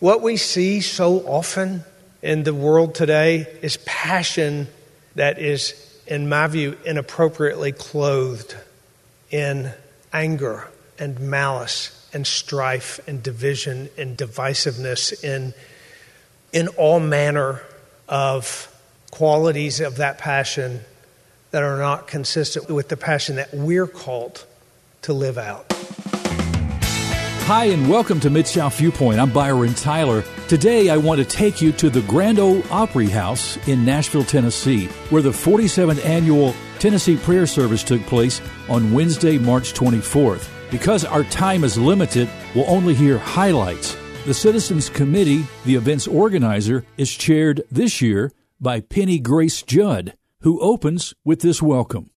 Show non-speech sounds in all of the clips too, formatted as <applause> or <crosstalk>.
What we see so often in the world today is passion that is, in my view, inappropriately clothed in anger and malice and strife and division and divisiveness in, in all manner of qualities of that passion that are not consistent with the passion that we're called to live out. Hi, and welcome to Mid South Viewpoint. I'm Byron Tyler. Today, I want to take you to the Grand Ole Opry House in Nashville, Tennessee, where the 47th annual Tennessee prayer service took place on Wednesday, March 24th. Because our time is limited, we'll only hear highlights. The Citizens Committee, the event's organizer, is chaired this year by Penny Grace Judd, who opens with this welcome.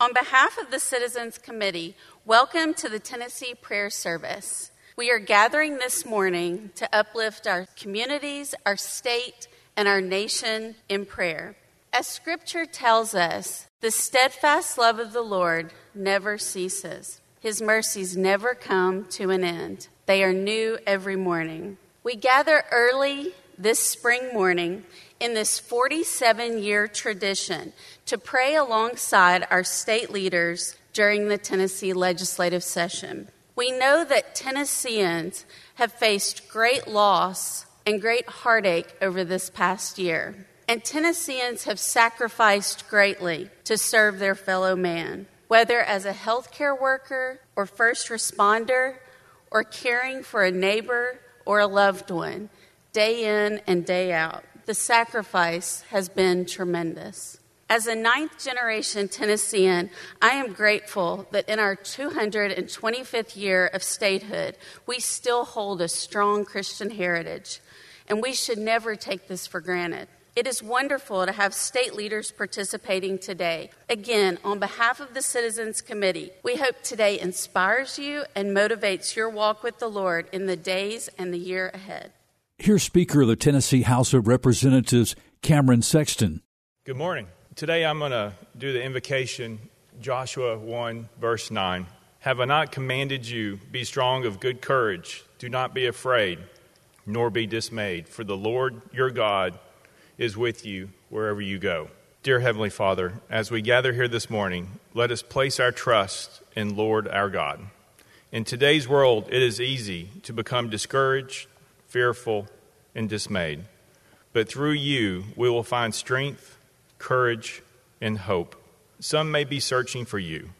On behalf of the Citizens Committee, welcome to the Tennessee Prayer Service. We are gathering this morning to uplift our communities, our state, and our nation in prayer. As Scripture tells us, the steadfast love of the Lord never ceases. His mercies never come to an end. They are new every morning. We gather early this spring morning in this 47 year tradition to pray alongside our state leaders during the Tennessee legislative session. We know that Tennesseans have faced great loss and great heartache over this past year, and Tennesseans have sacrificed greatly to serve their fellow man, whether as a healthcare worker or first responder or caring for a neighbor or a loved one, day in and day out. The sacrifice has been tremendous. As a ninth generation Tennessean, I am grateful that in our 225th year of statehood, we still hold a strong Christian heritage, and we should never take this for granted. It is wonderful to have state leaders participating today. Again, on behalf of the Citizens Committee, we hope today inspires you and motivates your walk with the Lord in the days and the year ahead. Here's Speaker of the Tennessee House of Representatives, Cameron Sexton. Good morning. Today I'm going to do the invocation, Joshua 1, verse 9. Have I not commanded you, be strong of good courage, do not be afraid, nor be dismayed, for the Lord your God is with you wherever you go. Dear Heavenly Father, as we gather here this morning, let us place our trust in Lord our God. In today's world, it is easy to become discouraged, fearful, and dismayed. But through you, we will find strength courage, and hope. Some may be searching for you,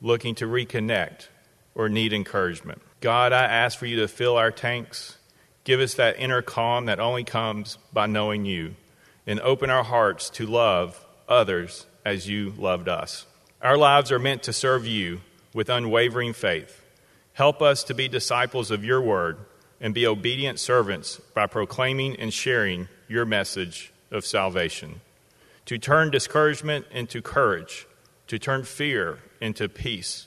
looking to reconnect, or need encouragement. God, I ask for you to fill our tanks, give us that inner calm that only comes by knowing you, and open our hearts to love others as you loved us. Our lives are meant to serve you with unwavering faith. Help us to be disciples of your word and be obedient servants by proclaiming and sharing your message of salvation to turn discouragement into courage, to turn fear into peace,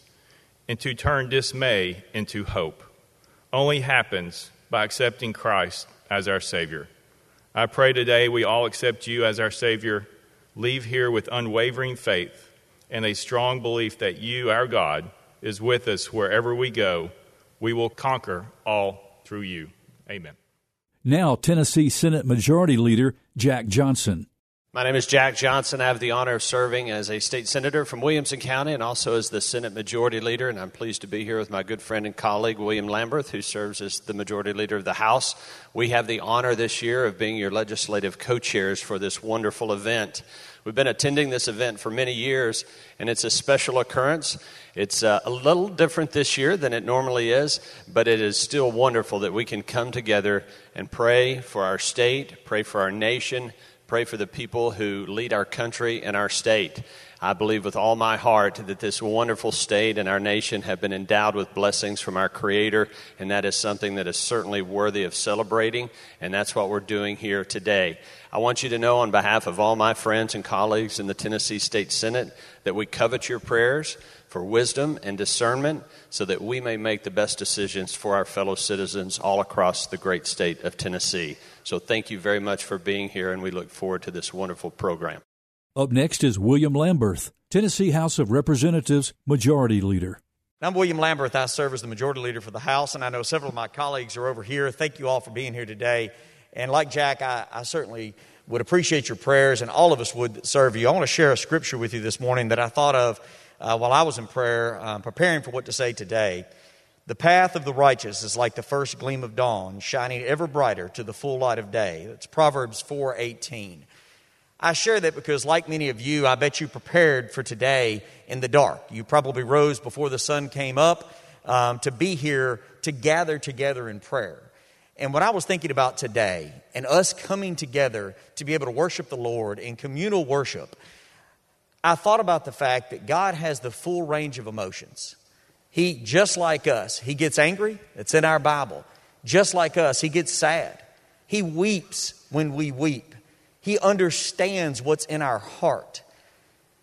and to turn dismay into hope. Only happens by accepting Christ as our Savior. I pray today we all accept you as our Savior, leave here with unwavering faith and a strong belief that you, our God, is with us wherever we go. We will conquer all through you. Amen. Now, Tennessee Senate Majority Leader Jack Johnson. My name is Jack Johnson. I have the honor of serving as a state senator from Williamson County and also as the Senate Majority Leader. And I'm pleased to be here with my good friend and colleague, William Lamberth, who serves as the Majority Leader of the House. We have the honor this year of being your legislative co chairs for this wonderful event. We've been attending this event for many years, and it's a special occurrence. It's uh, a little different this year than it normally is, but it is still wonderful that we can come together and pray for our state, pray for our nation Pray for the people who lead our country and our state. I believe with all my heart that this wonderful state and our nation have been endowed with blessings from our Creator, and that is something that is certainly worthy of celebrating, and that's what we're doing here today. I want you to know, on behalf of all my friends and colleagues in the Tennessee State Senate, that we covet your prayers for wisdom and discernment so that we may make the best decisions for our fellow citizens all across the great state of Tennessee. So thank you very much for being here, and we look forward to this wonderful program. Up next is William Lamberth, Tennessee House of Representatives Majority Leader. I'm William Lamberth. I serve as the majority leader for the House, and I know several of my colleagues are over here. Thank you all for being here today. And like Jack, I, I certainly would appreciate your prayers, and all of us would serve you. I want to share a scripture with you this morning that I thought of uh, while I was in prayer, um, preparing for what to say today. The path of the righteous is like the first gleam of dawn, shining ever brighter to the full light of day. It's Proverbs 4:18. I share that because, like many of you, I bet you prepared for today in the dark. You probably rose before the sun came up um, to be here to gather together in prayer. And what I was thinking about today and us coming together to be able to worship the Lord in communal worship, I thought about the fact that God has the full range of emotions. He, just like us, He gets angry, it's in our Bible. Just like us, He gets sad. He weeps when we weep. He understands what's in our heart.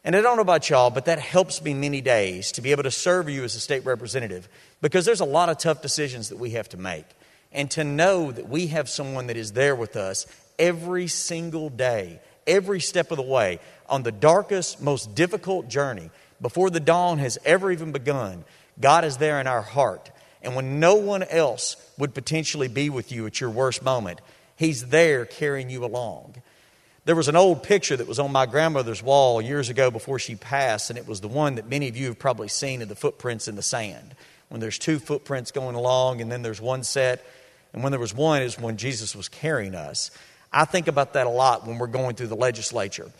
And I don't know about y'all, but that helps me many days to be able to serve you as a state representative because there's a lot of tough decisions that we have to make. And to know that we have someone that is there with us every single day, every step of the way, on the darkest, most difficult journey, before the dawn has ever even begun, God is there in our heart. And when no one else would potentially be with you at your worst moment, He's there carrying you along. There was an old picture that was on my grandmother's wall years ago before she passed, and it was the one that many of you have probably seen of the footprints in the sand. When there's two footprints going along, and then there's one set, and when there was one is when Jesus was carrying us. I think about that a lot when we're going through the legislature.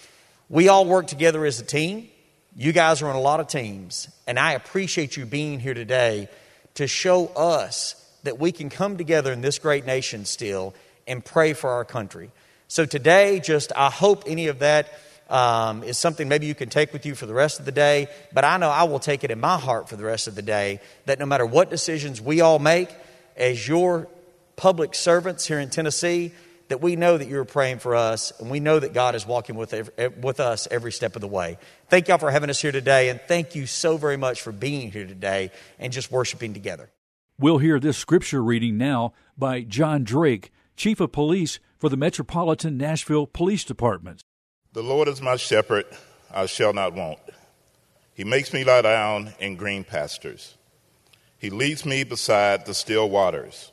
We all work together as a team. You guys are on a lot of teams, and I appreciate you being here today to show us that we can come together in this great nation still and pray for our country. So today, just I hope any of that um, is something maybe you can take with you for the rest of the day. But I know I will take it in my heart for the rest of the day that no matter what decisions we all make as your public servants here in Tennessee, that we know that you're praying for us and we know that God is walking with, every, with us every step of the way. Thank y'all for having us here today, and thank you so very much for being here today and just worshiping together. We'll hear this scripture reading now by John Drake, Chief of Police for the Metropolitan Nashville Police Department. The Lord is my shepherd, I shall not want. He makes me lie down in green pastures. He leads me beside the still waters.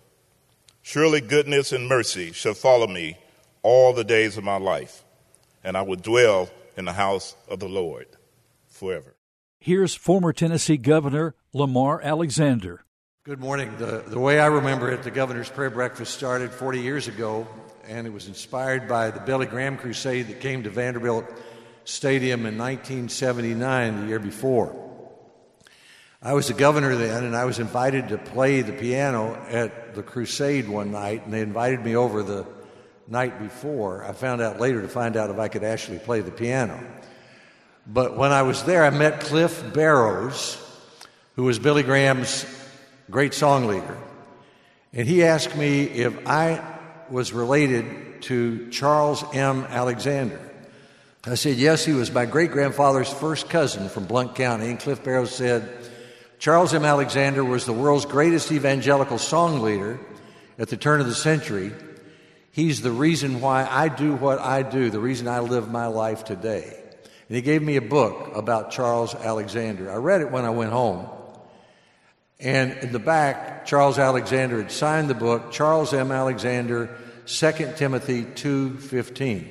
Surely goodness and mercy shall follow me all the days of my life, and I will dwell in the house of the Lord forever. Here's former Tennessee Governor Lamar Alexander. Good morning. The, the way I remember it, the governor's prayer breakfast started 40 years ago and it was inspired by the Billy Graham crusade that came to Vanderbilt Stadium in 1979, the year before. I was the governor then, and I was invited to play the piano at the crusade one night, and they invited me over the night before. I found out later to find out if I could actually play the piano. But when I was there, I met Cliff Barrows, who was Billy Graham's great song leader. And he asked me if I was related to Charles M. Alexander. I said, Yes, he was my great grandfather's first cousin from Blount County. And Cliff Barrows said, Charles M. Alexander was the world's greatest evangelical song leader at the turn of the century. He's the reason why I do what I do, the reason I live my life today. And he gave me a book about Charles Alexander. I read it when I went home. And in the back, Charles Alexander had signed the book, Charles M. Alexander, 2 Timothy 2:15,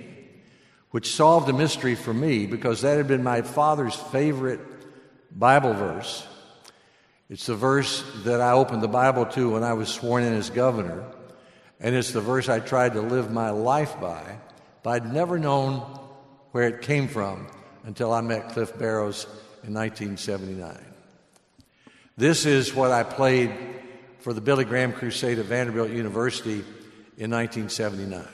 which solved a mystery for me because that had been my father's favorite Bible verse. It's the verse that I opened the Bible to when I was sworn in as governor, and it's the verse I tried to live my life by, but I'd never known where it came from until I met Cliff Barrows in 1979. This is what I played for the Billy Graham Crusade at Vanderbilt University in 1979.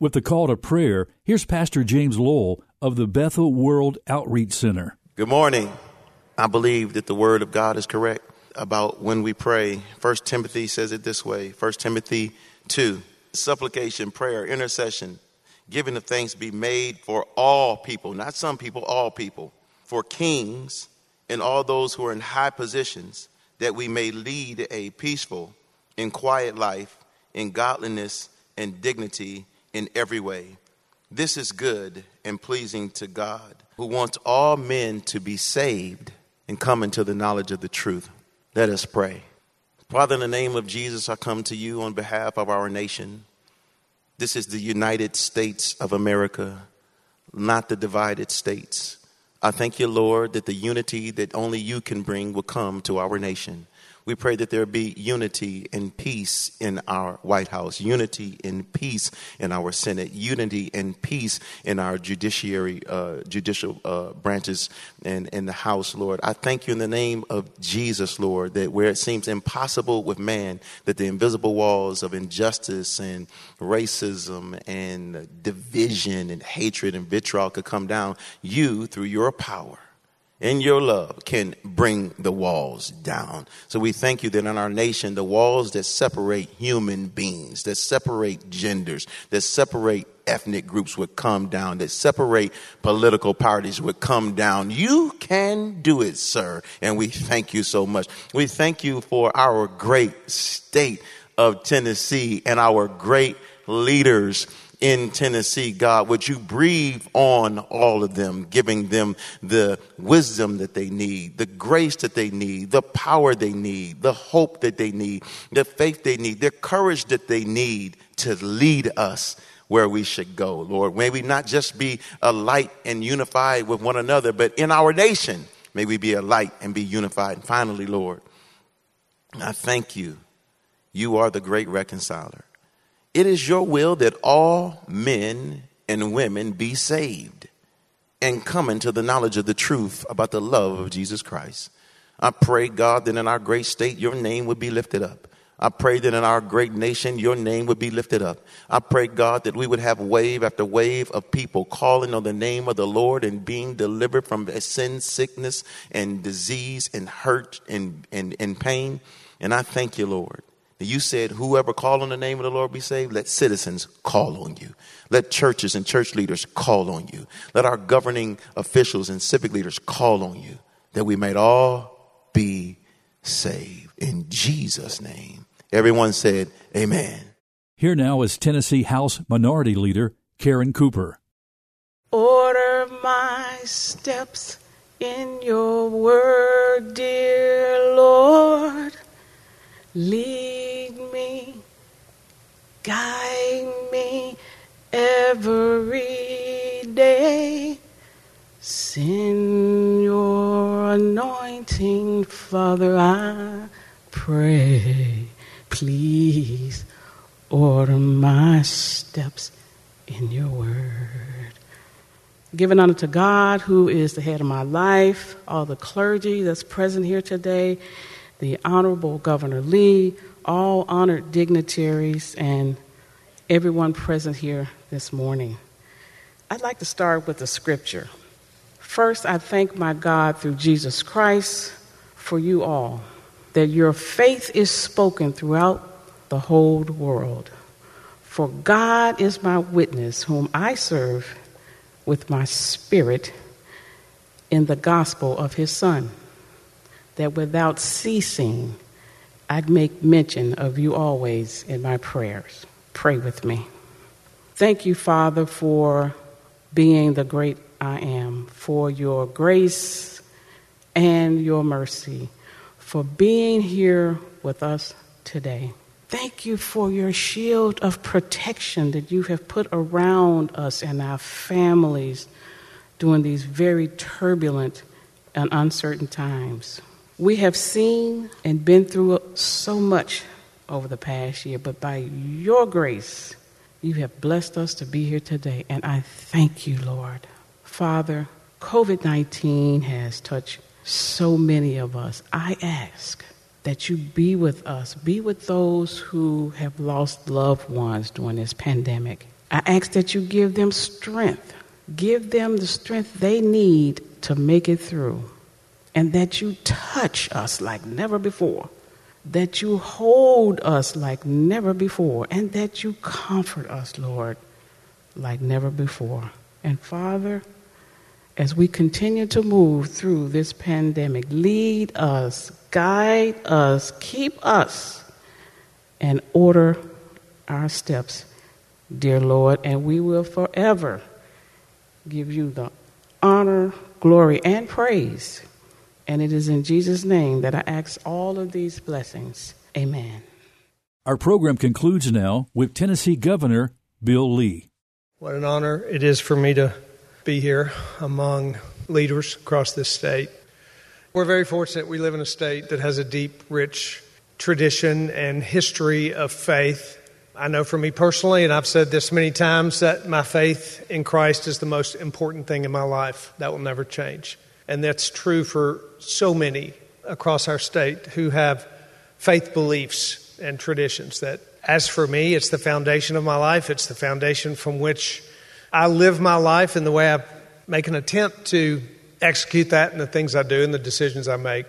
With the call to prayer, here's Pastor James Lowell of the Bethel World Outreach Center. Good morning. I believe that the word of God is correct about when we pray. First Timothy says it this way. First Timothy 2. Supplication, prayer, intercession, giving of thanks be made for all people, not some people, all people, for kings and all those who are in high positions, that we may lead a peaceful and quiet life in godliness and dignity in every way. This is good and pleasing to God, who wants all men to be saved and come into the knowledge of the truth. Let us pray. Father, in the name of Jesus, I come to you on behalf of our nation. This is the United States of America, not the divided states. I thank you, Lord, that the unity that only you can bring will come to our nation. We pray that there be unity and peace in our White House, unity and peace in our Senate, unity and peace in our judiciary, uh, judicial uh, branches and in the House, Lord. I thank you in the name of Jesus, Lord, that where it seems impossible with man, that the invisible walls of injustice and racism and division and hatred and vitriol could come down, you, through your power, in your love can bring the walls down. So we thank you that in our nation, the walls that separate human beings, that separate genders, that separate ethnic groups would come down, that separate political parties would come down. You can do it, sir. And we thank you so much. We thank you for our great state of Tennessee and our great leaders in Tennessee, God, would you breathe on all of them, giving them the wisdom that they need, the grace that they need, the power they need, the hope that they need, the faith they need, the courage that they need to lead us where we should go, Lord. May we not just be a light and unified with one another, but in our nation, may we be a light and be unified. And finally, Lord, I thank you. You are the great reconciler. It is your will that all men and women be saved and come into the knowledge of the truth about the love of Jesus Christ. I pray, God, that in our great state, your name would be lifted up. I pray that in our great nation, your name would be lifted up. I pray, God, that we would have wave after wave of people calling on the name of the Lord and being delivered from sin, sickness, and disease, and hurt, and, and, and pain. And I thank you, Lord, you said, whoever call on the name of the Lord be saved. Let citizens call on you. Let churches and church leaders call on you. Let our governing officials and civic leaders call on you that we might all be saved. In Jesus' name. Everyone said, Amen. Here now is Tennessee House Minority Leader Karen Camper. Order my steps in your word, dear Lord. Lead me, guide me every day. Send your anointing, Father, I pray. Please order my steps in your word. Giving honor to God, who is the head of my life, all the clergy that's present here today the Honorable Governor Lee, all honored dignitaries, and everyone present here this morning. I'd like to start with the scripture. First, I thank my God through Jesus Christ for you all, that your faith is spoken throughout the whole world. For God is my witness, whom I serve with my spirit in the gospel of his Son that without ceasing, I'd make mention of you always in my prayers. Pray with me. Thank you, Father, for being the great I am, for your grace and your mercy, for being here with us today. Thank you for your shield of protection that you have put around us and our families during these very turbulent and uncertain times. We have seen and been through so much over the past year, but by your grace, you have blessed us to be here today, and I thank you, Lord. Father, COVID 19 has touched so many of us. I ask that you be with us, be with those who have lost loved ones during this pandemic. I ask that you give them strength. Give them the strength they need to make it through. And that you touch us like never before. That you hold us like never before. And that you comfort us, Lord, like never before. And Father, as we continue to move through this pandemic, lead us, guide us, keep us, and order our steps, dear Lord, and we will forever give you the honor, glory, and praise. And it is in Jesus' name that I ask all of these blessings. Amen. Our program concludes now with Tennessee Governor Bill Lee. What an honor it is for me to be here among leaders across this state. We're very fortunate we live in a state that has a deep, rich tradition and history of faith. I know for me personally, and I've said this many times, that my faith in Christ is the most important thing in my life. That will never change. And that's true for so many across our state who have faith beliefs and traditions that, as for me, it's the foundation of my life. It's the foundation from which I live my life in the way I make an attempt to execute that in the things I do and the decisions I make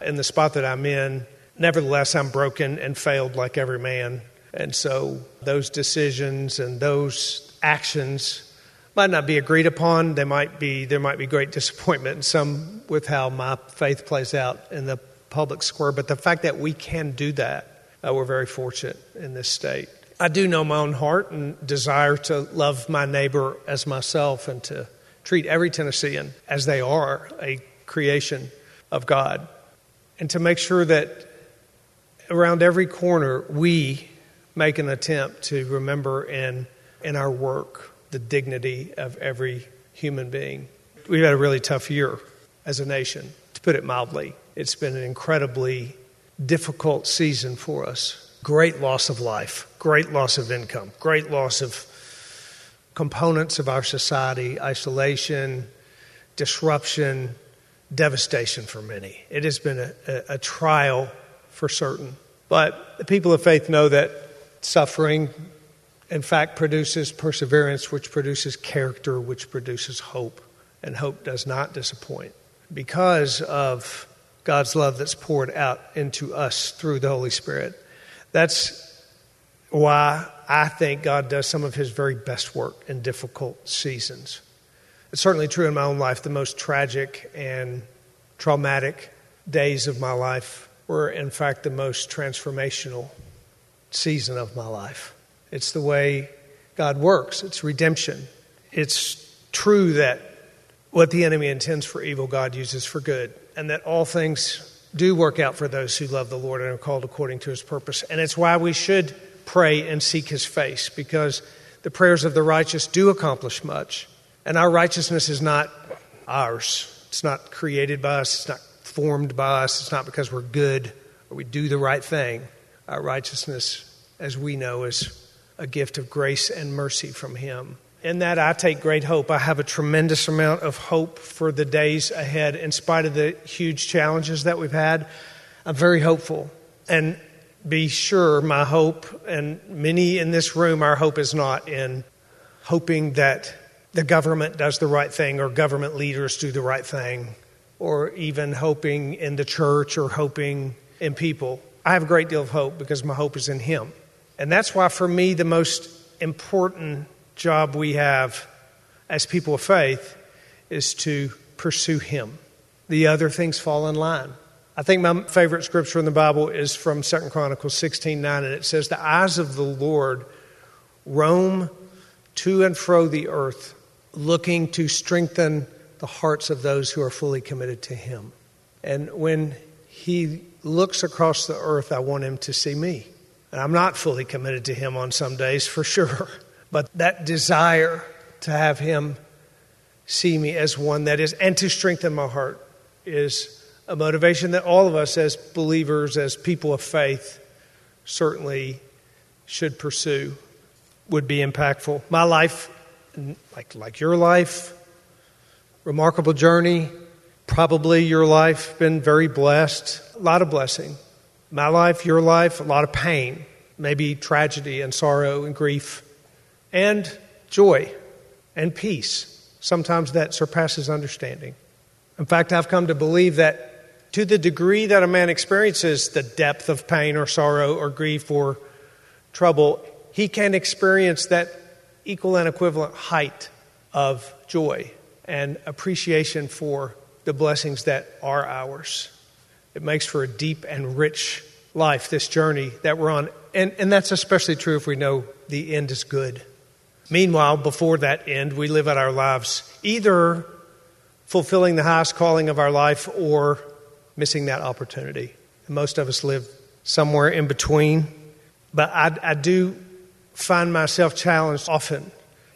in the spot that I'm in. Nevertheless, I'm broken and failed like every man. And so those decisions and those actions might not be agreed upon. They might be, there might be great disappointment in some with how my faith plays out in the public square. But the fact that we can do that, uh, we're very fortunate in this state. I do know my own heart and desire to love my neighbor as myself and to treat every Tennessean as they are a creation of God. And to make sure that around every corner we make an attempt to remember in, in our work the dignity of every human being. We've had a really tough year as a nation, to put it mildly. It's been an incredibly difficult season for us great loss of life, great loss of income, great loss of components of our society, isolation, disruption, devastation for many. It has been a, a, a trial for certain. But the people of faith know that suffering, in fact, produces perseverance, which produces character, which produces hope. And hope does not disappoint because of God's love that's poured out into us through the Holy Spirit. That's why I think God does some of his very best work in difficult seasons. It's certainly true in my own life. The most tragic and traumatic days of my life were, in fact, the most transformational season of my life. It's the way God works, it's redemption. It's true that what the enemy intends for evil, God uses for good, and that all things do work out for those who love the Lord and are called according to his purpose. And it's why we should pray and seek his face, because the prayers of the righteous do accomplish much. And our righteousness is not ours, it's not created by us, it's not formed by us, it's not because we're good or we do the right thing. Our righteousness, as we know, is a gift of grace and mercy from him in that I take great hope. I have a tremendous amount of hope for the days ahead, in spite of the huge challenges that we've had. I'm very hopeful. And be sure my hope, and many in this room, our hope is not in hoping that the government does the right thing or government leaders do the right thing, or even hoping in the church or hoping in people. I have a great deal of hope because my hope is in Him. And that's why, for me, the most important job we have as people of faith is to pursue Him. The other things fall in line. I think my favorite scripture in the Bible is from 2 Chronicles 16 9, and it says, The eyes of the Lord roam to and fro the earth, looking to strengthen the hearts of those who are fully committed to Him. And when He looks across the earth, I want Him to see me. And I'm not fully committed to Him on some days, for sure. <laughs> But that desire to have Him see me as one that is, and to strengthen my heart, is a motivation that all of us as believers, as people of faith, certainly should pursue, would be impactful. My life, like, like your life, remarkable journey, probably your life, been very blessed, a lot of blessing. My life, your life, a lot of pain, maybe tragedy and sorrow and grief. And joy and peace, sometimes that surpasses understanding. In fact, I've come to believe that to the degree that a man experiences the depth of pain or sorrow or grief or trouble, he can experience that equal and equivalent height of joy and appreciation for the blessings that are ours. It makes for a deep and rich life, this journey that we're on. And, and that's especially true if we know the end is good. Meanwhile, before that end, we live out our lives either fulfilling the highest calling of our life or missing that opportunity. And most of us live somewhere in between. But I, I do find myself challenged often.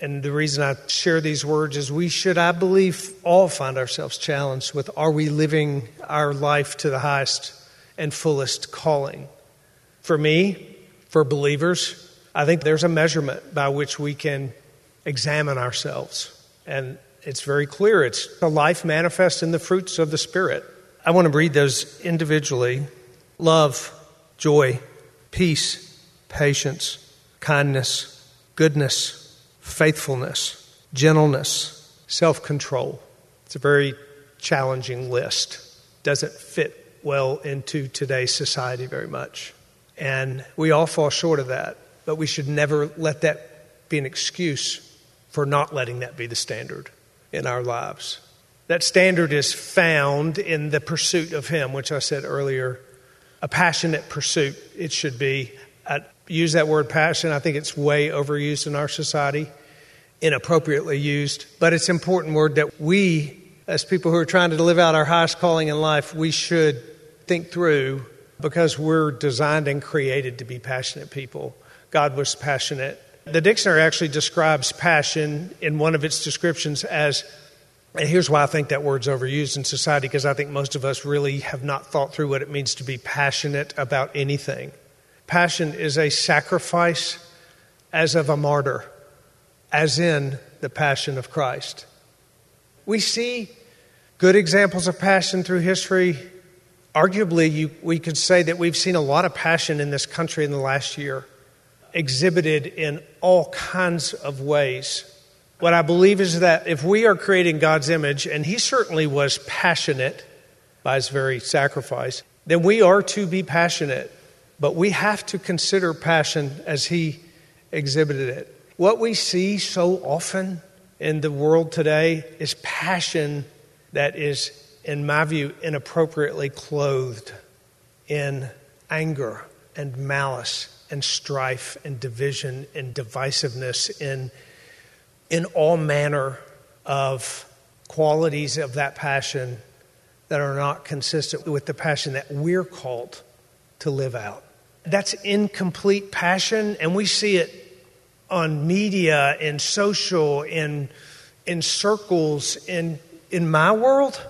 And the reason I share these words is we should, I believe, all find ourselves challenged with are we living our life to the highest and fullest calling? For me, for believers, I think there's a measurement by which we can examine ourselves. And it's very clear it's a life manifest in the fruits of the Spirit. I want to read those individually love, joy, peace, patience, kindness, goodness, faithfulness, gentleness, self control. It's a very challenging list. Doesn't fit well into today's society very much. And we all fall short of that. But we should never let that be an excuse for not letting that be the standard in our lives. That standard is found in the pursuit of Him, which I said earlier, a passionate pursuit. It should be. I use that word passion, I think it's way overused in our society, inappropriately used. But it's an important word that we, as people who are trying to live out our highest calling in life, we should think through because we're designed and created to be passionate people. God was passionate. The dictionary actually describes passion in one of its descriptions as, and here's why I think that word's overused in society, because I think most of us really have not thought through what it means to be passionate about anything. Passion is a sacrifice as of a martyr, as in the passion of Christ. We see good examples of passion through history. Arguably, you, we could say that we've seen a lot of passion in this country in the last year exhibited in all kinds of ways. What I believe is that if we are creating God's image, and He certainly was passionate by His very sacrifice, then we are to be passionate. But we have to consider passion as He exhibited it. What we see so often in the world today is passion that is, in my view, inappropriately clothed in anger and malice and strife and division and divisiveness in, in all manner of qualities of that passion that are not consistent with the passion that we're called to live out. That's incomplete passion, and we see it on media, in social, in, in circles, in, in my world.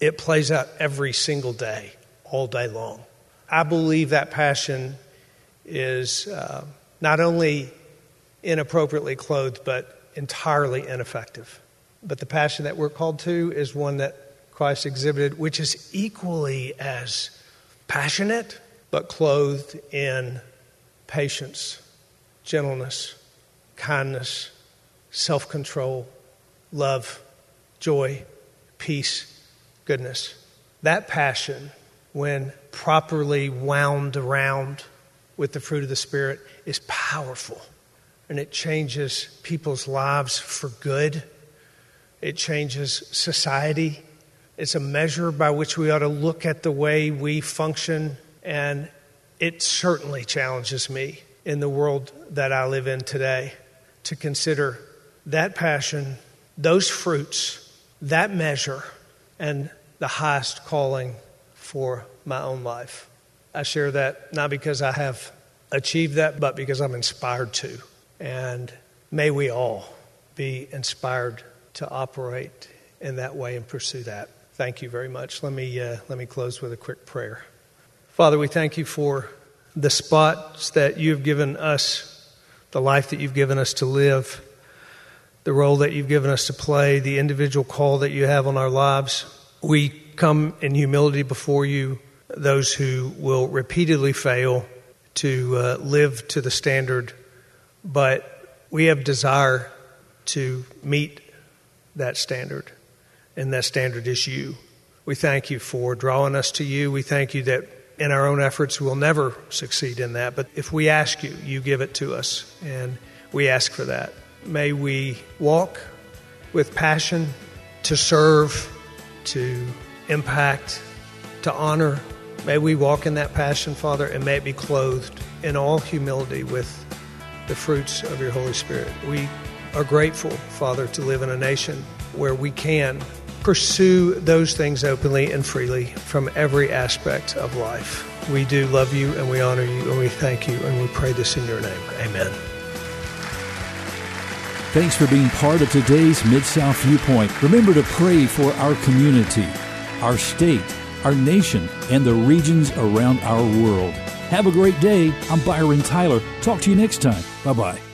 It plays out every single day, all day long. I believe that passion is uh, not only inappropriately clothed, but entirely ineffective. But the passion that we're called to is one that Christ exhibited, which is equally as passionate, but clothed in patience, gentleness, kindness, self control, love, joy, peace, goodness. That passion, when properly wound around with the fruit of the Spirit is powerful and it changes people's lives for good. It changes society. It's a measure by which we ought to look at the way we function, and it certainly challenges me in the world that I live in today to consider that passion, those fruits, that measure, and the highest calling for my own life. I share that not because I have achieved that, but because I'm inspired to. And may we all be inspired to operate in that way and pursue that. Thank you very much. Let me, uh, let me close with a quick prayer. Father, we thank you for the spots that you've given us, the life that you've given us to live, the role that you've given us to play, the individual call that you have on our lives. We come in humility before you those who will repeatedly fail to uh, live to the standard, but we have desire to meet that standard, and that standard is you. We thank you for drawing us to you. We thank you that in our own efforts we'll never succeed in that, but if we ask you, you give it to us, and we ask for that. May we walk with passion to serve, to impact, to honor. May we walk in that passion, Father, and may it be clothed in all humility with the fruits of your Holy Spirit. We are grateful, Father, to live in a nation where we can pursue those things openly and freely from every aspect of life. We do love you and we honor you and we thank you and we pray this in your name. Amen. Thanks for being part of today's Mid South Viewpoint. Remember to pray for our community, our state, our nation, and the regions around our world. Have a great day. I'm Byron Tyler. Talk to you next time. Bye bye.